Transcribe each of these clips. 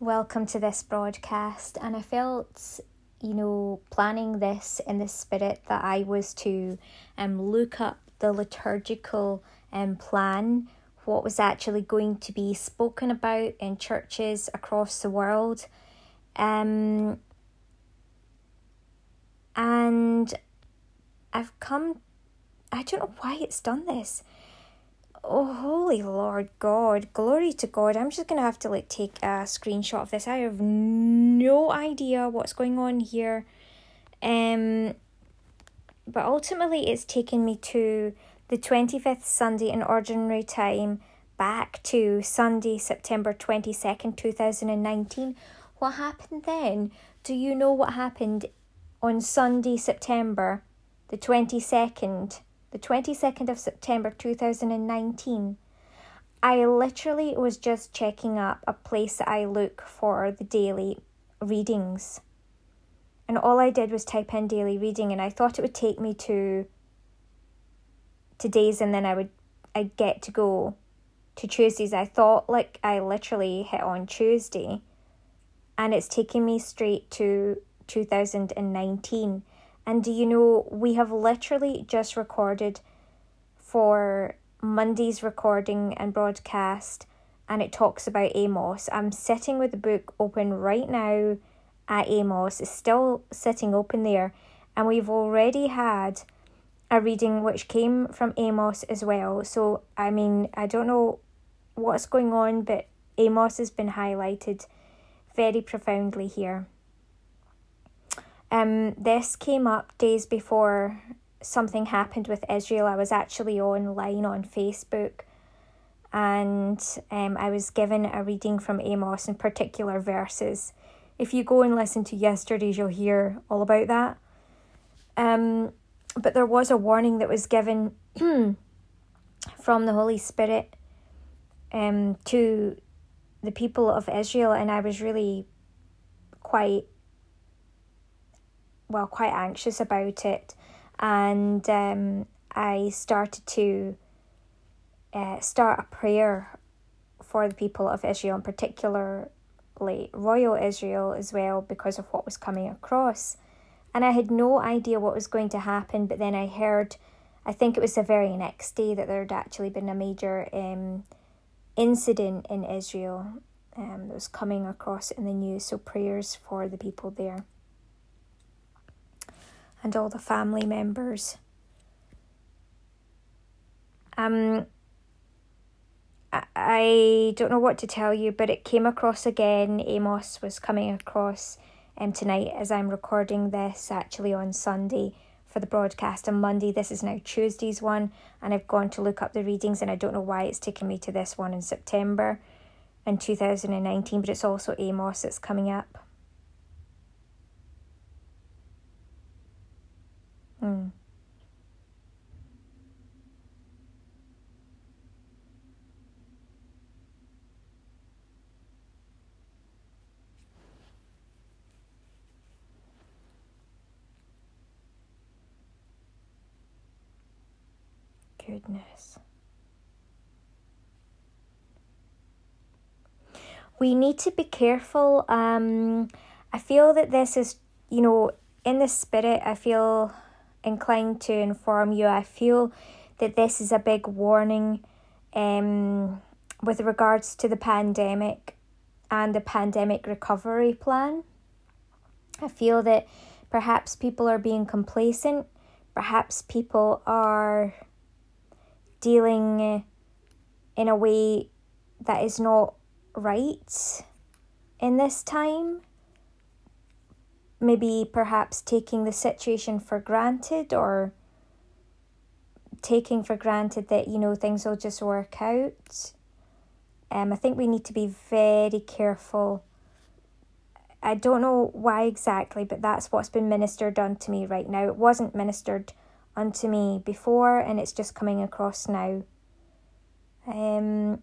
welcome to this broadcast. And I felt, you know, planning this in the spirit that I was to um, look up the liturgical um, plan, what was actually going to be spoken about in churches across the world. Um, and I've come, I don't know why it's done this oh holy lord god. Glory to god. I'm just gonna have to like take a screenshot of this. I have no idea what's going on here. Um but ultimately it's taken me to the 25th sunday in ordinary time back to sunday september 22nd 2019 what happened then? Do you know what happened on sunday september the 22nd the 22nd of September 2019, I literally was just checking up a place that I look for the daily readings. And all I did was type in daily reading and I thought it would take me to today's and then I would I'd get to go to Tuesdays. I thought like I literally hit on Tuesday and it's taking me straight to 2019 and do you know, we have literally just recorded for Monday's recording and broadcast, and it talks about Amos. I'm sitting with the book open right now at Amos, it's still sitting open there, and we've already had a reading which came from Amos as well. So, I mean, I don't know what's going on, but Amos has been highlighted very profoundly here. Um, this came up days before something happened with Israel. I was actually online on Facebook and um, I was given a reading from Amos in particular verses. If you go and listen to yesterday's, you'll hear all about that. Um, but there was a warning that was given from the Holy Spirit um, to the people of Israel, and I was really quite well quite anxious about it, and um, I started to uh, start a prayer for the people of Israel, and particularly royal Israel as well, because of what was coming across. And I had no idea what was going to happen, but then I heard, I think it was the very next day, that there had actually been a major um, incident in Israel um, that was coming across in the news. So prayers for the people there and all the family members. Um, I don't know what to tell you, but it came across again. Amos was coming across um, tonight as I'm recording this actually on Sunday for the broadcast on Monday. This is now Tuesday's one, and I've gone to look up the readings, and I don't know why it's taken me to this one in September in 2019, but it's also Amos that's coming up. Mm. Goodness. We need to be careful. Um, I feel that this is, you know, in the spirit, I feel inclined to inform you. I feel that this is a big warning um, with regards to the pandemic and the pandemic recovery plan. I feel that perhaps people are being complacent, perhaps people are dealing in a way that is not right in this time maybe perhaps taking the situation for granted or taking for granted that you know things will just work out. Um i think we need to be very careful. I don't know why exactly but that's what's been ministered unto me right now. It wasn't ministered unto me before and it's just coming across now. Um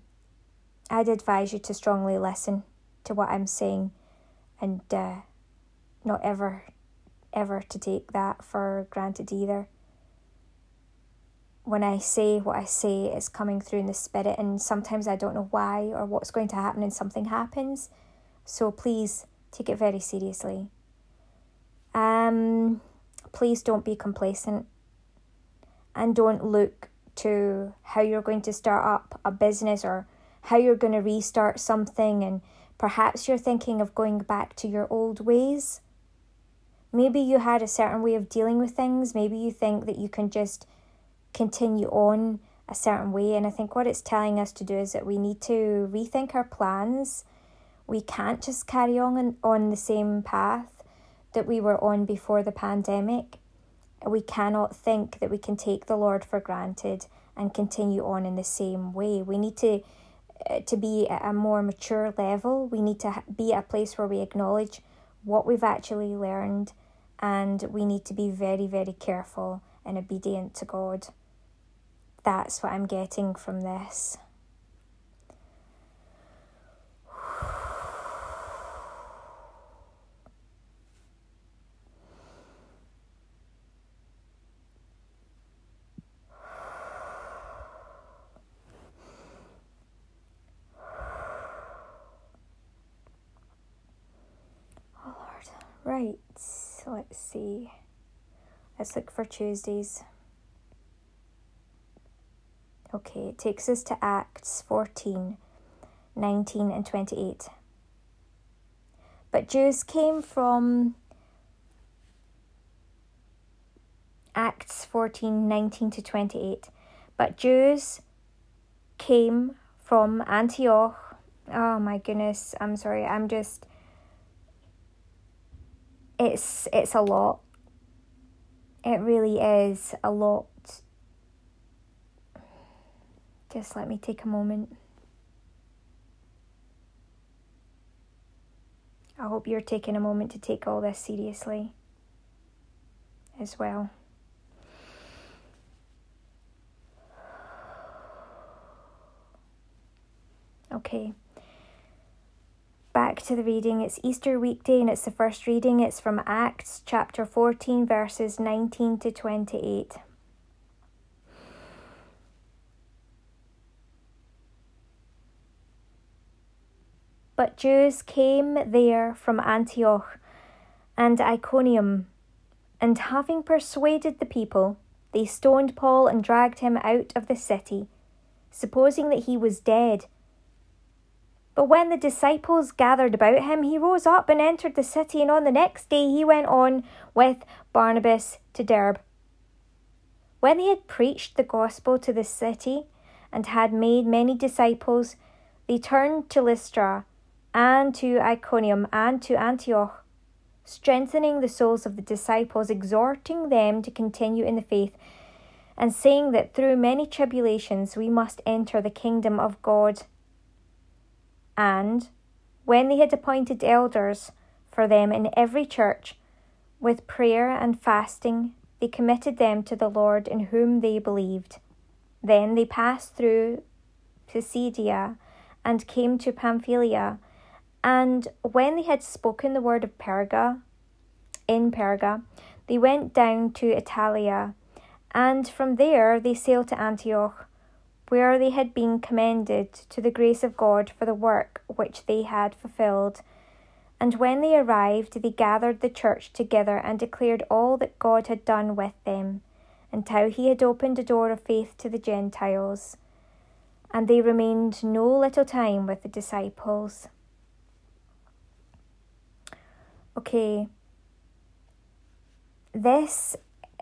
i'd advise you to strongly listen to what i'm saying and uh not ever, ever to take that for granted either. When I say what I say, it's coming through in the spirit, and sometimes I don't know why or what's going to happen, and something happens. So please take it very seriously. Um, please don't be complacent and don't look to how you're going to start up a business or how you're going to restart something and perhaps you're thinking of going back to your old ways. Maybe you had a certain way of dealing with things. Maybe you think that you can just continue on a certain way. And I think what it's telling us to do is that we need to rethink our plans. We can't just carry on on the same path that we were on before the pandemic we cannot think that we can take the Lord for granted and continue on in the same way. We need to uh, to be at a more mature level. We need to be at a place where we acknowledge what we've actually learned and we need to be very very careful and obedient to God. That's what I'm getting from this. Oh, right, so let's see. Let's look for Tuesdays. Okay, it takes us to Acts 14, 19 and 28. But Jews came from Acts 14, 19 to 28. But Jews came from Antioch. Oh my goodness, I'm sorry, I'm just it's it's a lot. It really is a lot. Just let me take a moment. I hope you're taking a moment to take all this seriously as well. Okay back to the reading. It's Easter weekday and it's the first reading. It's from Acts chapter 14, verses 19 to 28. But Jews came there from Antioch and Iconium, and having persuaded the people, they stoned Paul and dragged him out of the city, supposing that he was dead. But when the disciples gathered about him, he rose up and entered the city, and on the next day he went on with Barnabas to Derbe. When they had preached the gospel to the city and had made many disciples, they turned to Lystra and to Iconium and to Antioch, strengthening the souls of the disciples, exhorting them to continue in the faith, and saying that through many tribulations we must enter the kingdom of God. And when they had appointed elders for them in every church, with prayer and fasting, they committed them to the Lord in whom they believed. Then they passed through Pisidia and came to Pamphylia. And when they had spoken the word of Perga, in Perga, they went down to Attalia, and from there they sailed to Antioch where they had been commended to the grace of God for the work which they had fulfilled. And when they arrived, they gathered the church together and declared all that God had done with them, and how he had opened a door of faith to the Gentiles. And they remained no little time with the disciples. Okay, this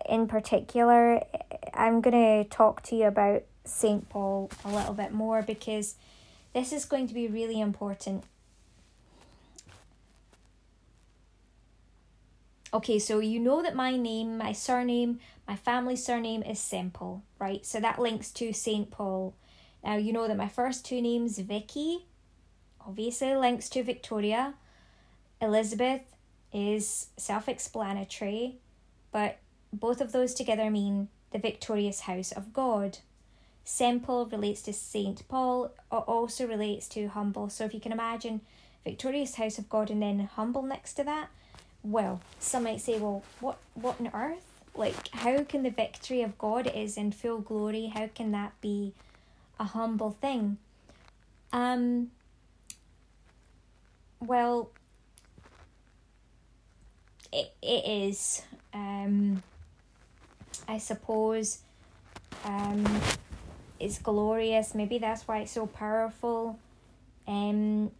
in particular, I'm going to talk to you about St. Paul a little bit more because this is going to be really important. Okay, so you know that my name, my surname, my family surname is Semple, right? So that links to St. Paul. Now you know that my first two names, Vicky, obviously links to Victoria. Elizabeth is self explanatory, but both of those together mean the victorious house of God. Semple relates to Saint Paul, also relates to humble. So if you can imagine victorious house of God and then humble next to that, well, some might say, well, what what on earth? Like, how can the victory of God is in full glory? How can that be a humble thing? Um. well, it, it is. Um, I suppose um, it's glorious. Maybe that's why it's so powerful. Um,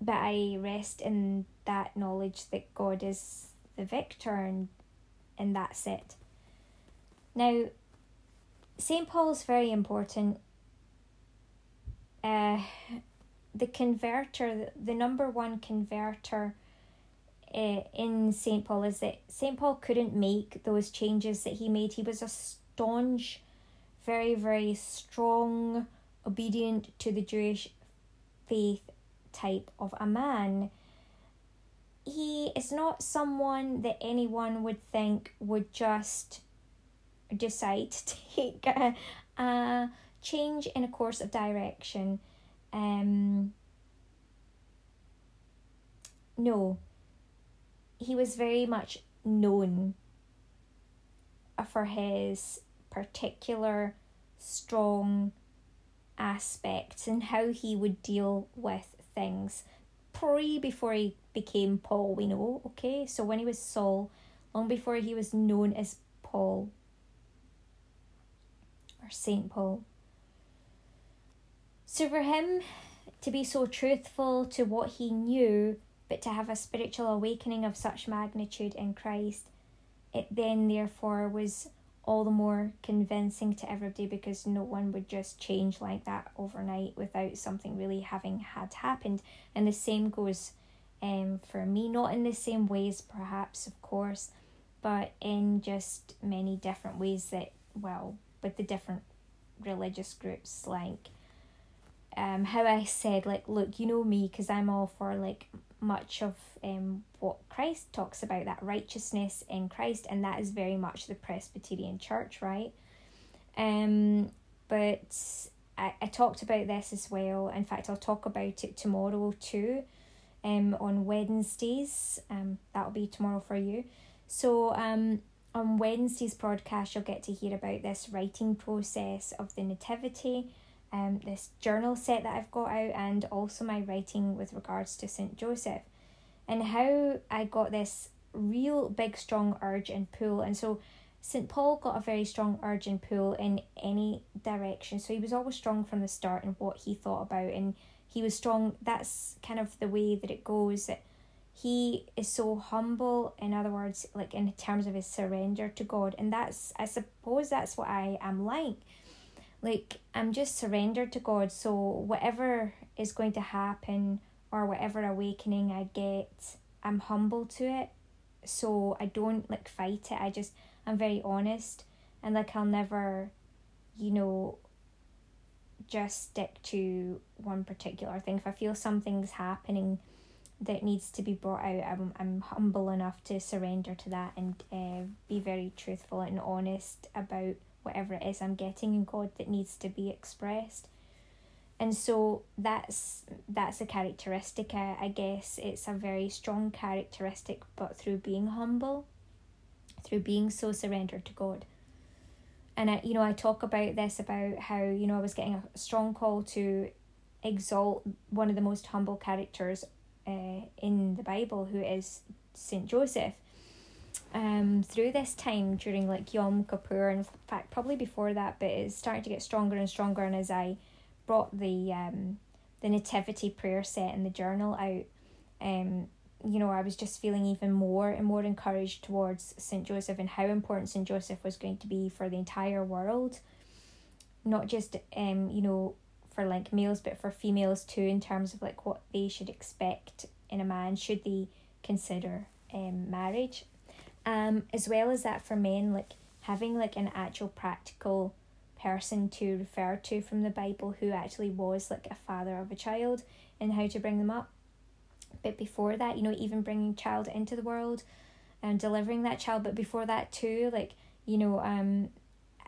but I rest in that knowledge that God is the victor and, and that's it. Now, St. Paul's very important. Uh, the converter, the number one converter uh, in St. Paul is that St. Paul couldn't make those changes that he made. He was a staunch, very, very strong, obedient to the Jewish faith type of a man. He is not someone that anyone would think would just decide to take a, a change in a course of direction. Um, no, he was very much known for his particular strong aspects and how he would deal with things pre before he became Paul, we know, okay? So when he was Saul, long before he was known as Paul or Saint Paul. So for him to be so truthful to what he knew, but to have a spiritual awakening of such magnitude in Christ, it then therefore was all the more convincing to everybody because no one would just change like that overnight without something really having had happened. And the same goes um, for me, not in the same ways, perhaps, of course, but in just many different ways that, well, with the different religious groups, like um, how I said, like, look, you know me, because I'm all for like much of um, what Christ talks about, that righteousness in Christ, and that is very much the Presbyterian Church, right? Um, but I, I talked about this as well. In fact, I'll talk about it tomorrow too, um, on Wednesdays. Um, that'll be tomorrow for you. So, um, on Wednesday's broadcast, you'll get to hear about this writing process of the Nativity um, this journal set that I've got out and also my writing with regards to St. Joseph and how I got this real big strong urge and pull and so St. Paul got a very strong urge and pull in any direction so he was always strong from the start in what he thought about and he was strong that's kind of the way that it goes that he is so humble in other words like in terms of his surrender to God and that's I suppose that's what I am like like I'm just surrendered to God. So whatever is going to happen or whatever awakening I get, I'm humble to it. So I don't like fight it. I just I'm very honest and like I'll never, you know, just stick to one particular thing. If I feel something's happening that needs to be brought out, I'm I'm humble enough to surrender to that and uh, be very truthful and honest about whatever it is I'm getting in God that needs to be expressed. And so that's that's a characteristic. I, I guess it's a very strong characteristic, but through being humble, through being so surrendered to God. And I, you know, I talk about this about how you know I was getting a strong call to exalt one of the most humble characters uh, in the Bible, who is Saint Joseph um, through this time during like Yom Kippur, and in fact probably before that, but it's starting to get stronger and stronger. And as I brought the um, the nativity prayer set in the journal out, um, you know, I was just feeling even more and more encouraged towards Saint Joseph and how important Saint Joseph was going to be for the entire world, not just um, you know, for like males, but for females too, in terms of like what they should expect in a man should they consider um marriage um, as well as that for men, like having like an actual practical person to refer to from the Bible who actually was like a father of a child and how to bring them up. But before that, you know, even bringing child into the world and delivering that child, but before that too, like, you know, um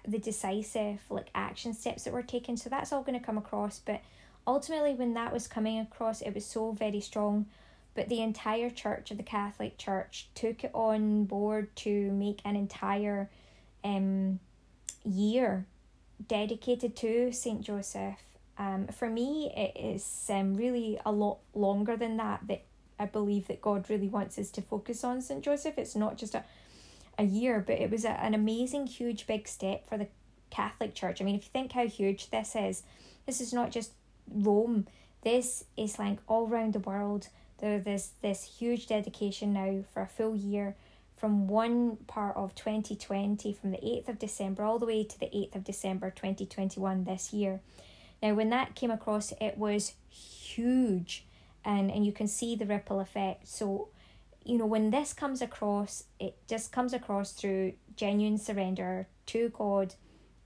the decisive like action steps that were taken. So that's all gonna come across. But ultimately when that was coming across, it was so very strong but the entire church of the Catholic Church took it on board to make an entire um, year dedicated to Saint Joseph Um, for me, it is um, really a lot longer than that. That I believe that God really wants us to focus on St. Joseph. It's not just a, a year, but it was a, an amazing, huge, big step for the Catholic Church. I mean, if you think how huge this is, this is not just Rome. This is like all around the world. There, there's this huge dedication now for a full year from one part of 2020, from the 8th of December all the way to the 8th of December 2021 this year. Now, when that came across, it was huge, and, and you can see the ripple effect. So, you know, when this comes across, it just comes across through genuine surrender to God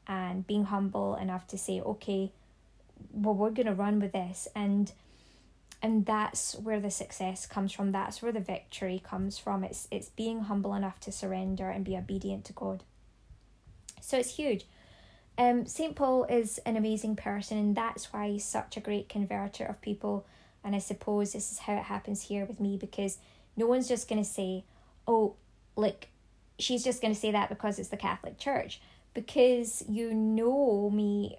and being humble enough to say, okay, well, we're going to run with this. And and that's where the success comes from. That's where the victory comes from. It's it's being humble enough to surrender and be obedient to god. So it's huge. Um st paul is an amazing person and that's why he's such a great converter of people. And i suppose this is how it happens here with me because no one's just going to say oh like she's just going to say that because it's the catholic church. Because you know me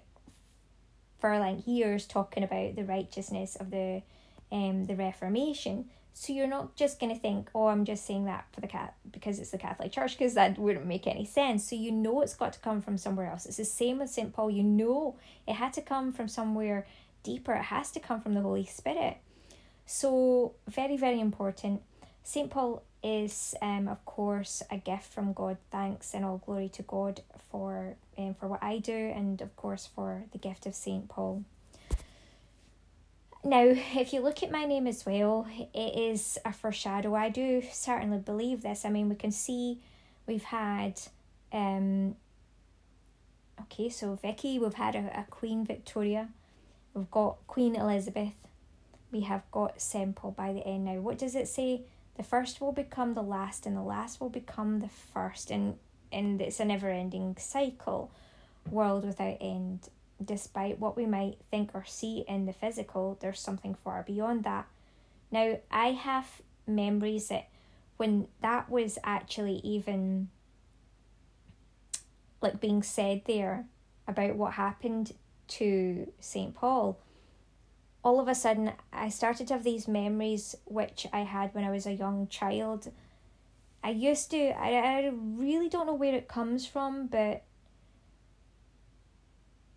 for like years talking about the righteousness of the um, the Reformation. So you're not just going to think, oh, I'm just saying that for the cat because it's the Catholic Church, because that wouldn't make any sense. So you know it's got to come from somewhere else. It's the same with St. Paul. You know it had to come from somewhere deeper. It has to come from the Holy Spirit. So very, very important. St. Paul is, um, of course, a gift from God. Thanks and all glory to God for um, for what I do, and of course for the gift of St. Paul. Now, if you look at my name as well, it is a foreshadow. I do certainly believe this. I mean, we can see we've had, um, okay, so Vicky, we've had a, a Queen Victoria, we've got Queen Elizabeth, we have got. Paul by the end. Now, what does it say? The first will become the last, and the last will become the first, and and it's a never ending cycle, world without end despite what we might think or see in the physical, there's something far beyond that. Now, I have memories that when that was actually even like being said there about what happened to St. Paul, all of a sudden I started to have these memories which I had when I was a young child. I used to, I, I really don't know where it comes from, but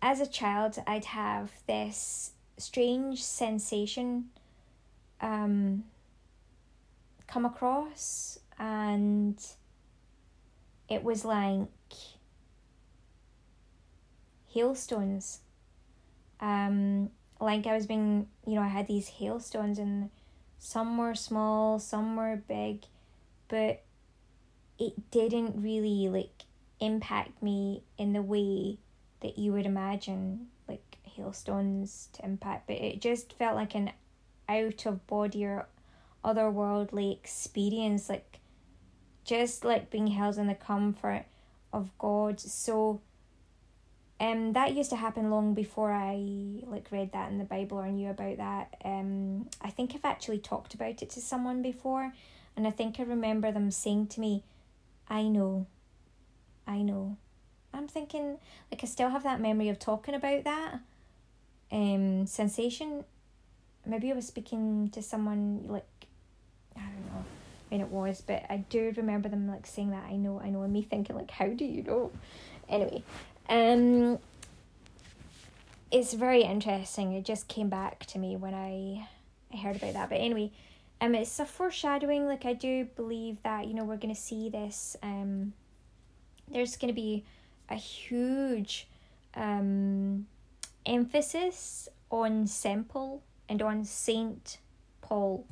as a child, I'd have this strange sensation um, come across, and it was like hailstones. Um, like I was being, you know, I had these hailstones, and some were small, some were big, but it didn't really like impact me in the way that you would imagine like hailstones to impact, but it just felt like an out of body or otherworldly experience, like just like being held in the comfort of God. So um that used to happen long before I like read that in the Bible or knew about that. Um I think I've actually talked about it to someone before and I think I remember them saying to me, I know, I know. I'm thinking like I still have that memory of talking about that um sensation. Maybe I was speaking to someone like I don't know when it was, but I do remember them like saying that I know, I know, and me thinking like, how do you know? Anyway, um, it's very interesting. It just came back to me when I I heard about that. But anyway, um, it's a foreshadowing. Like I do believe that you know we're gonna see this. Um, there's gonna be a huge um, emphasis on Semple and on Saint Paul.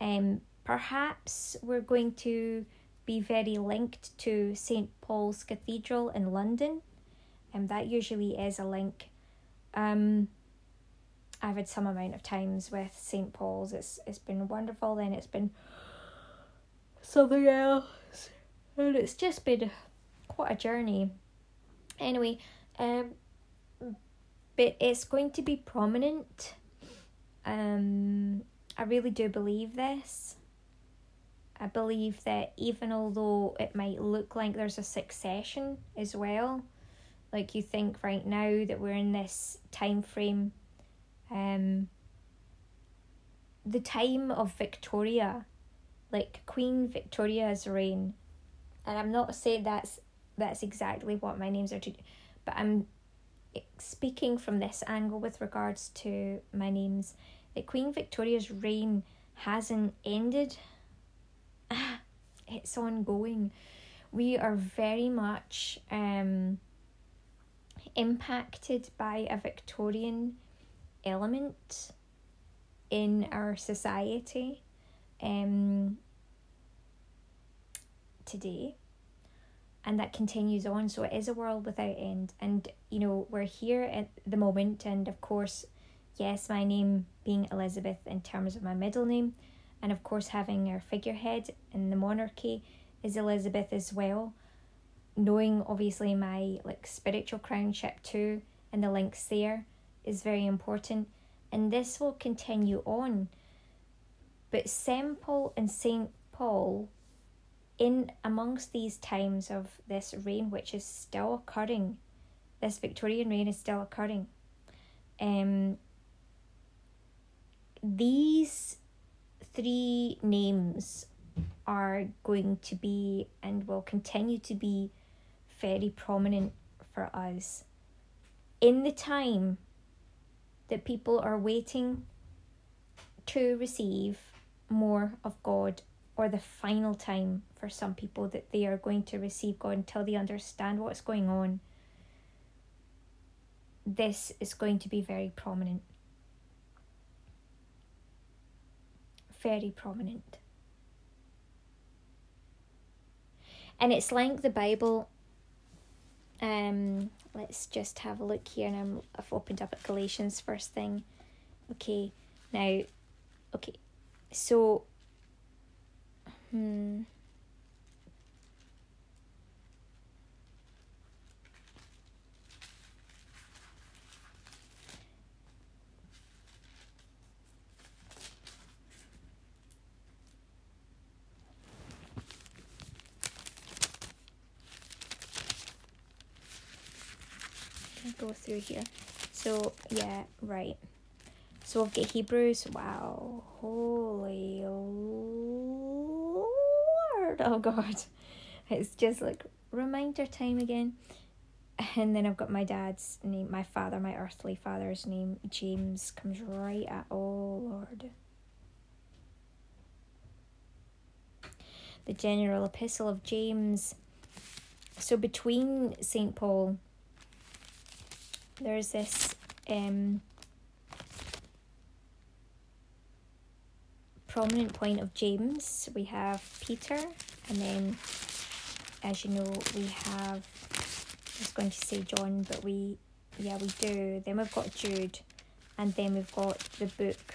Um, perhaps we're going to be very linked to St. Paul's Cathedral in London, and um, that usually is a link. Um, I've had some amount of times with St. Paul's. It's it's been wonderful. Then it's been something else, and it's just been quite a journey. Anyway, um, but it's going to be prominent. Um, I really do believe this. I believe that even although it might look like there's a succession as well, like you think right now that we're in this time frame um the time of Victoria like Queen Victoria's reign and I'm not saying that's that's exactly what my names are to but I'm speaking from this angle with regards to my names. That Queen Victoria's reign hasn't ended. It's ongoing. We are very much um impacted by a Victorian element in our society um, today and that continues on. So it is a world without end. And you know we're here at the moment. And of course yes my name being elizabeth in terms of my middle name. And of course having our figurehead in the monarchy is elizabeth as well. Knowing obviously my like spiritual crownship too and the links there is very important. And this will continue on. But St. Paul and St. Paul in amongst these times of this reign, which is still occurring this Victorian reign is still occurring um these three names are going to be and will continue to be very prominent for us. In the time that people are waiting to receive more of God, or the final time for some people that they are going to receive God until they understand what's going on, this is going to be very prominent. Very prominent. And it's like the Bible um, let's just have a look here, and I'm, I've opened up at Galatians first thing. Okay, now, okay, so, hmm. go through here. So, yeah, right. So we've got Hebrews. Wow. Holy Oh, God. It's just like reminder time again. And then I've got my dad's name, my father, my earthly father's name, James, comes right at, oh, Lord. The general epistle of James. So between St. Paul there's this um, prominent point of James. We have Peter, and then, as you know, we have. I was going to say John, but we, yeah, we do. Then we've got Jude, and then we've got the book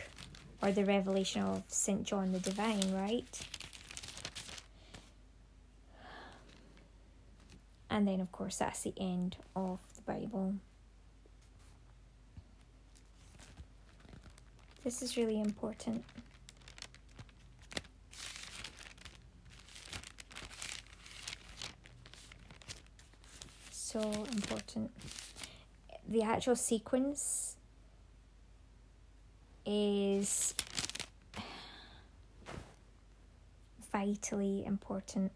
or the revelation of St. John the Divine, right? And then, of course, that's the end of the Bible. This is really important. So important. The actual sequence is vitally important.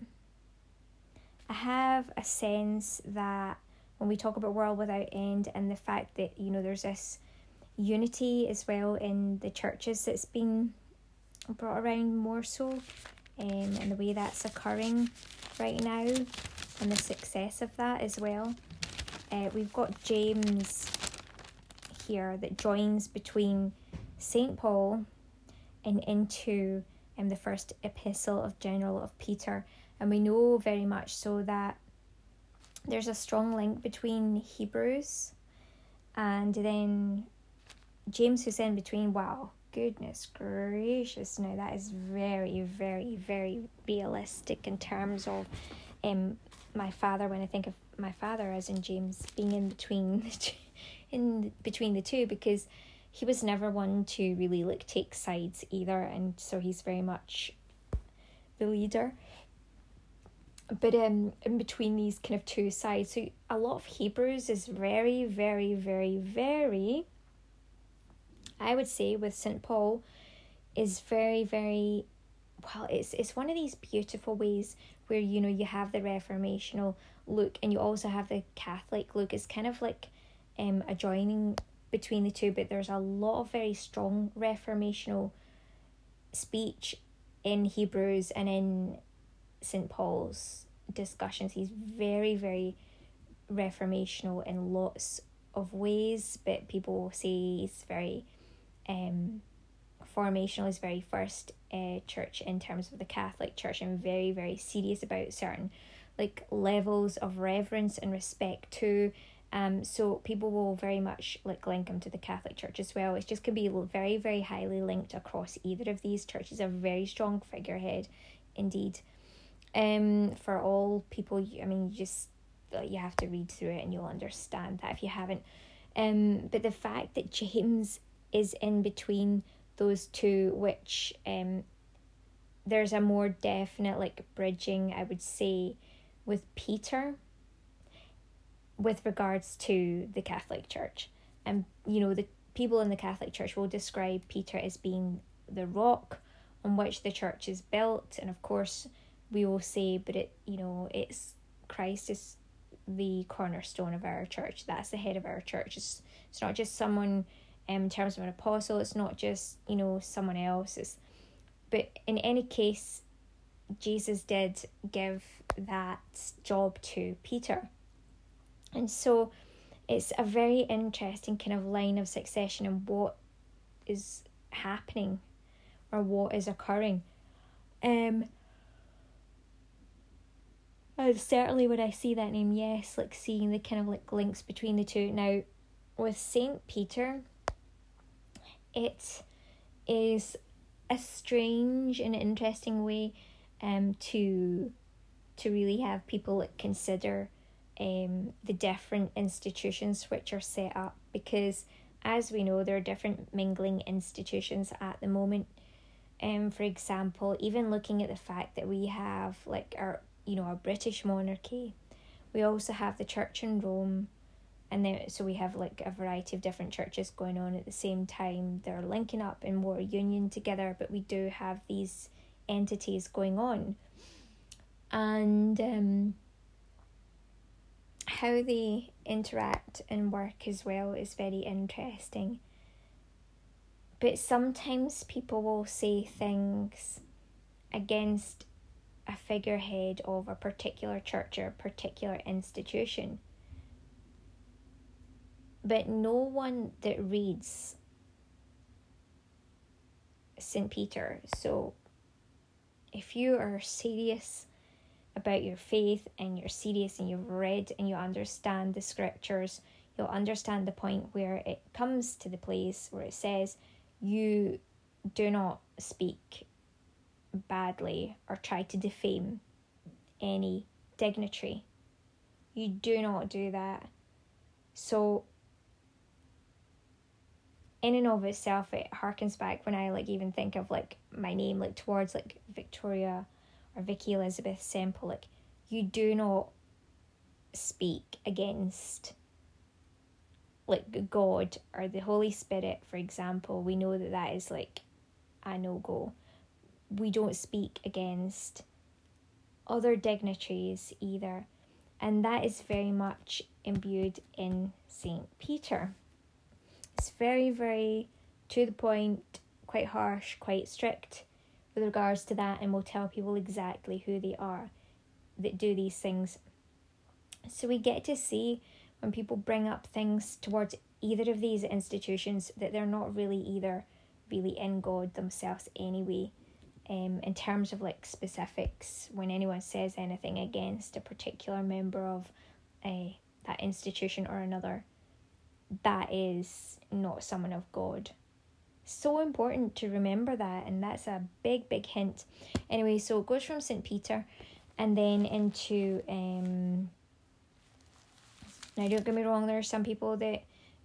I have a sense that when we talk about world without end and the fact that you know there's this unity as well in the churches that's been brought around more so um, and the way that's occurring right now and the success of that as well. Uh, we've got James here that joins between St. Paul and into um, the first epistle of General of Peter. And we know very much so that there's a strong link between Hebrews and then James who's in between, wow, goodness gracious, now that is very, very, very realistic in terms of um my father when I think of my father as in James being in between the two, in between the two because he was never one to really like take sides either and so he's very much the leader but um, in between these kind of two sides, so a lot of Hebrews is very, very, very, very. I would say with Saint Paul, is very, very. Well, it's it's one of these beautiful ways where you know you have the reformational look and you also have the Catholic look. It's kind of like um a joining between the two, but there's a lot of very strong reformational speech in Hebrews and in St. Paul's discussions. He's very, very reformational in lots of ways, but people say he's very um formational is very first uh, church in terms of the Catholic Church and very, very serious about certain like levels of reverence and respect too. Um, so people will very much like link him to the Catholic Church as well. It just can be very, very highly linked across either of these churches. A very strong figurehead, indeed. Um, for all people, I mean, you just you have to read through it and you'll understand that if you haven't. Um, but the fact that James is in between those two, which um, there's a more definite like bridging, I would say, with Peter with regards to the Catholic Church. And you know, the people in the Catholic Church will describe Peter as being the rock on which the church is built, and of course we will say, but it you know, it's Christ is the cornerstone of our church. That's the head of our church. It's, it's not just someone um, in terms of an apostle, it's not just, you know, someone else. It's, but in any case, Jesus did give that job to Peter. And so it's a very interesting kind of line of succession and what is happening or what is occurring. Um and certainly when I see that name, yes, like seeing the kind of like links between the two. Now, with Saint Peter, it is a strange and interesting way um to to really have people consider um the different institutions which are set up because as we know there are different mingling institutions at the moment. Um for example even looking at the fact that we have like our you know our british monarchy we also have the church in rome and then so we have like a variety of different churches going on at the same time. They're linking up in more union together but we do have these entities going on. And um, how they interact and work as well is very interesting. But sometimes people will say things against a figurehead of a particular church or a particular institution but no one that reads St. Peter. So if you are serious about your faith and you're serious and you've read and you understand the scriptures, you'll understand the point where it comes to the place where it says, You do not speak badly or try to defame any dignitary. You do not do that. So in and of itself it harkens back when I like even think of like my name like towards like Victoria or Vicky Elizabeth Semple like you do not speak against like God or the Holy Spirit for example. We know that that is like a no go we don't speak against other dignitaries either and that is very much imbued in Saint Peter it's very, very to the point, quite harsh, quite strict with regards to that, and will tell people exactly who they are that do these things. So we get to see when people bring up things towards either of these institutions that they're not really either really in God themselves anyway. Um, in terms of like specifics, when anyone says anything against a particular member of a that institution or another, that is not someone of God. So important to remember that, and that's a big, big hint. Anyway, so it goes from St. Peter and then into. Um, now, don't get me wrong, there are some people that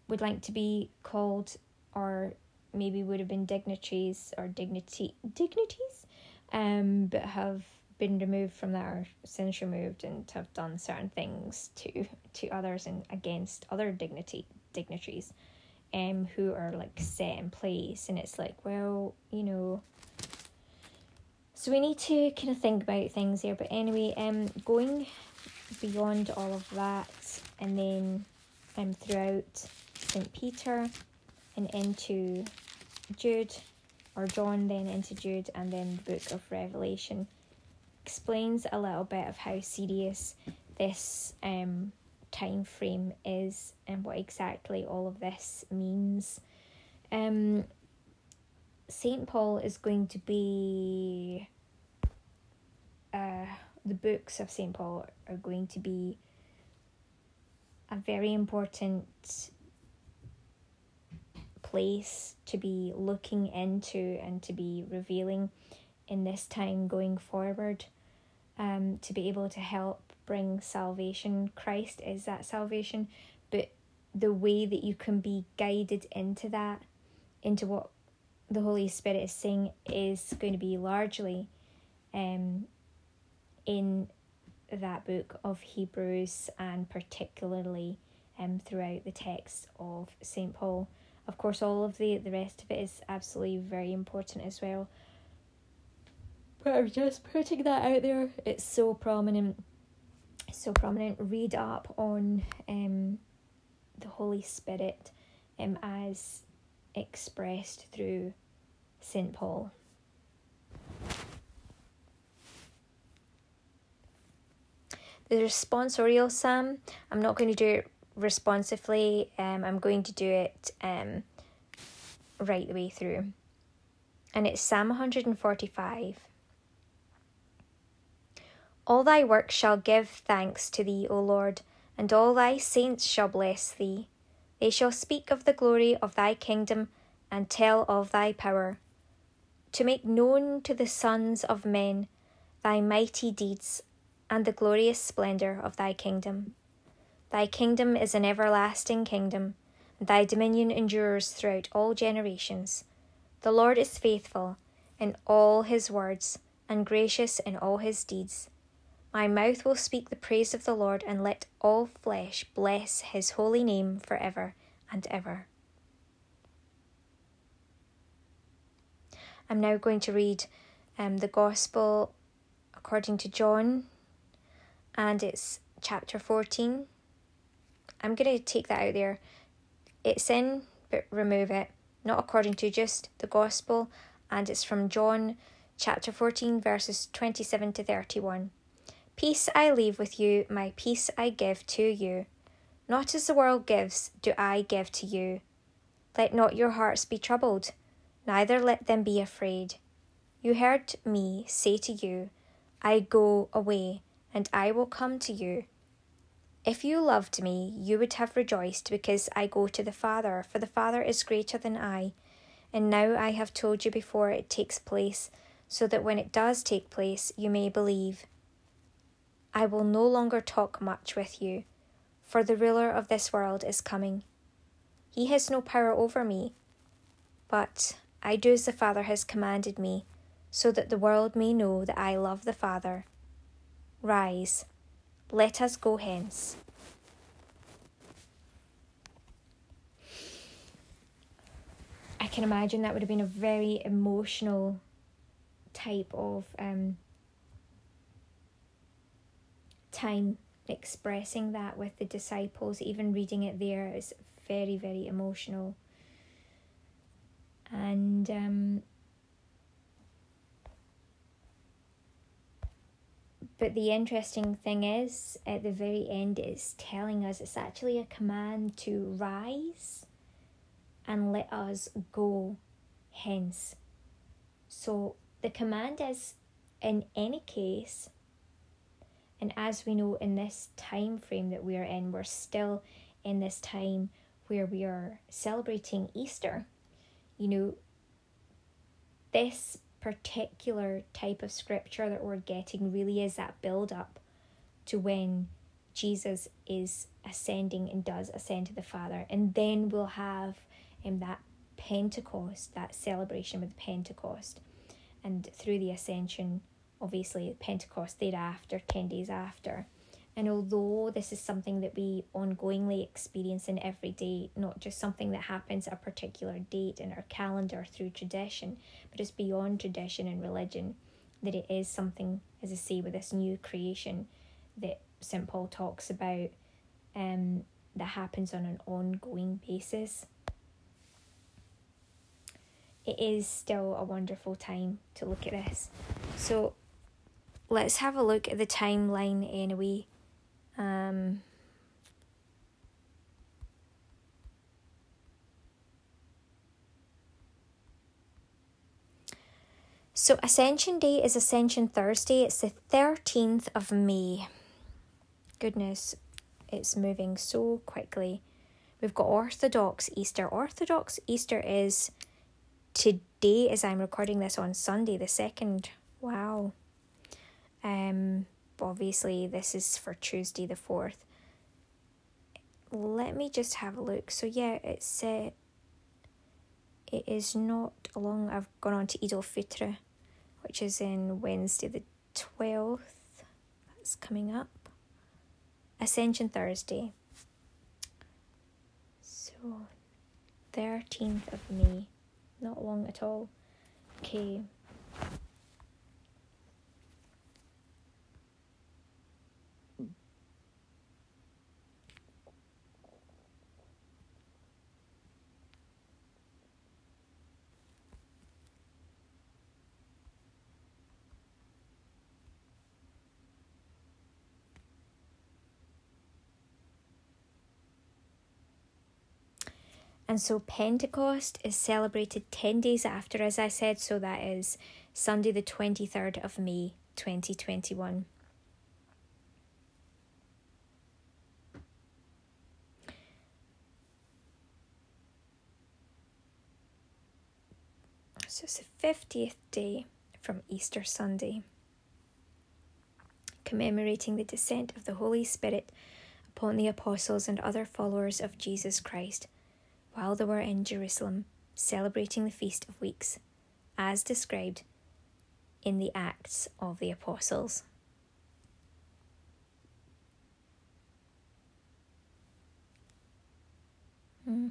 would like to be called or maybe would have been dignitaries or dignity dignities um but have been removed from that or since removed and have done certain things to to others and against other dignity dignitaries um who are like set in place and it's like well you know so we need to kind of think about things there but anyway um going beyond all of that and then um throughout St. Peter and into Jude or John then into Jude and then the book of Revelation explains a little bit of how serious this um, time frame is and what exactly all of this means. Um, St. Paul is going to be. Uh, the books of St. Paul are going to be a very important place to be looking into and to be revealing in this time going forward um, to be able to help bring salvation. Christ is that salvation, but the way that you can be guided into that, into what the Holy Spirit is saying, is going to be largely um, in that book of Hebrews and particularly um, throughout the text of St. Paul. Of course, all of the, the rest of it is absolutely very important as well. But I'm just putting that out there. It's so prominent. So prominent. Read up on um, the Holy Spirit um, as expressed through St. Paul. The responsorial psalm, I'm not going to do it responsively, um, I'm going to do it um, right the way through. And it's Psalm 145. All thy works shall give thanks to thee, O Lord, and all thy saints shall bless thee. They shall speak of the glory of thy kingdom and tell of thy power, to make known to the sons of men thy mighty deeds and the glorious splendour of thy kingdom. Thy kingdom is an everlasting kingdom, and thy dominion endures throughout all generations. The Lord is faithful in all his words and gracious in all his deeds. My mouth will speak the praise of the Lord, and let all flesh bless his holy name for ever and ever. I'm now going to read um, the Gospel according to John, and it's chapter 14. I'm going to take that out there. It's in, but remove it. Not according to just the Gospel, and it's from John chapter 14, verses 27 to 31. Peace I leave with you, my peace I give to you. Not as the world gives, do I give to you. Let not your hearts be troubled, neither let them be afraid. You heard me say to you, I go away, and I will come to you. If you loved me, you would have rejoiced because I go to the Father, for the Father is greater than I. And now I have told you before it takes place, so that when it does take place, you may believe. I will no longer talk much with you, for the ruler of this world is coming. He has no power over me, but I do as the Father has commanded me, so that the world may know that I love the Father. Rise, let us go hence. I can imagine that would have been a very emotional type of um, time expressing that with the disciples, even reading it there is very, very emotional. And um, but the interesting thing is, at the very end, it's telling us it's actually a command to rise and let us go hence. So the command is, in any case, and as we know in this time frame that we are in, we're still in this time where we are celebrating Easter. You know, this particular type of scripture that we're getting really is that build up to when Jesus is ascending and does ascend to the Father. And then we'll have um, that Pentecost, that celebration with Pentecost. And through the ascension, obviously Pentecost thereafter, 10 days after. And although this is something that we ongoingly experience in every day, not just something that happens at a particular date in our calendar through tradition, but it's beyond tradition and religion, that it is something, as I say, with this new creation that St. Paul talks about um, that happens on an ongoing basis. It is still a wonderful time to look at this. So let's have a look at the timeline anyway. Um, so Ascension Day is Ascension Thursday. It's the 13th of May. Goodness, it's moving so quickly. We've got Orthodox Easter. Orthodox Easter is today, as I'm recording this on Sunday, the 2nd. Wow. Um, obviously, this is for Tuesday the 4th. Let me just have a look. So, yeah, it's uh, it is not long. I've gone on to Eid al Fitr, which is in Wednesday the 12th. That's coming up. Ascension Thursday. So, 13th of May. Not long at all. Okay. And so Pentecost is celebrated 10 days after, as I said, so that is Sunday, the 23rd of May, 2021. So it's the 50th day from Easter Sunday, commemorating the descent of the Holy Spirit upon the apostles and other followers of Jesus Christ while they were in Jerusalem celebrating the Feast of Weeks, as described in the Acts of the Apostles. Hmm.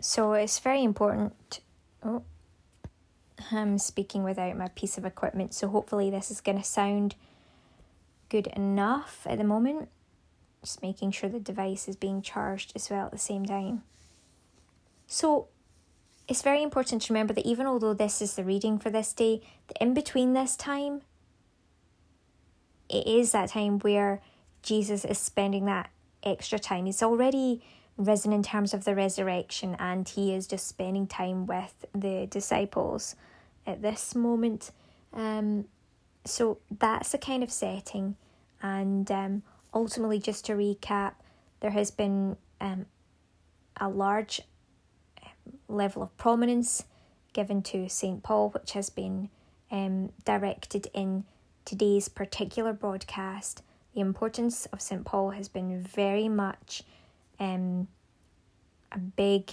So it's very important. Oh, I'm speaking without my piece of equipment, so hopefully this is going to sound good enough at the moment. Just making sure the device is being charged as well at the same time. So it's very important to remember that even although this is the reading for this day, that in between this time, it is that time where Jesus is spending that extra time. He's already risen in terms of the resurrection and he is just spending time with the disciples at this moment. Um, so that's the kind of setting. And um, ultimately, just to recap, there has been um, a large um, level of prominence given to St. Paul, which has been um, directed in today's particular broadcast. The importance of St. Paul has been very much um, a big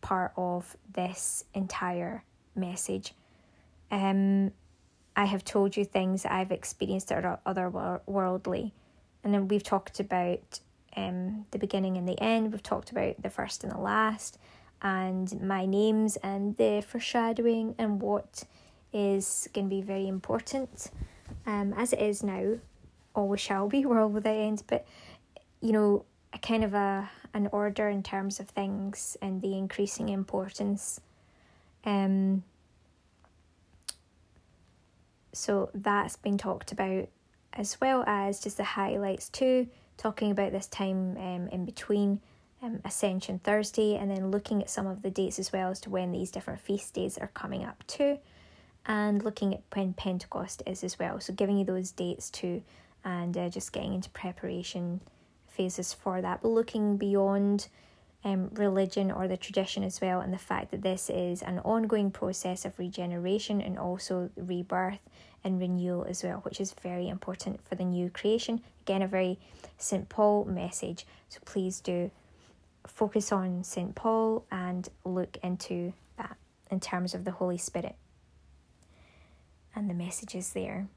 part of this entire message. Um, I have told you things that I've experienced that are otherworldly. And then we've talked about um, the beginning and the end, we've talked about the first and the last, and my names and the foreshadowing and what is going to be very important, um, as it is now, always shall be, world without end. But you know, a kind of a an order in terms of things and the increasing importance. Um, so that's been talked about as well as just the highlights too, talking about this time um, in between um, Ascension Thursday and then looking at some of the dates as well as to when these different feast days are coming up too, and looking at when Pentecost is as well. So giving you those dates too, and uh, just getting into preparation phases for that, but looking beyond um, religion or the tradition as well, and the fact that this is an ongoing process of regeneration and also rebirth and renewal as well, which is very important for the new creation. Again, a very St. Paul message. So please do focus on St. Paul and look into that in terms of the Holy Spirit and the messages there.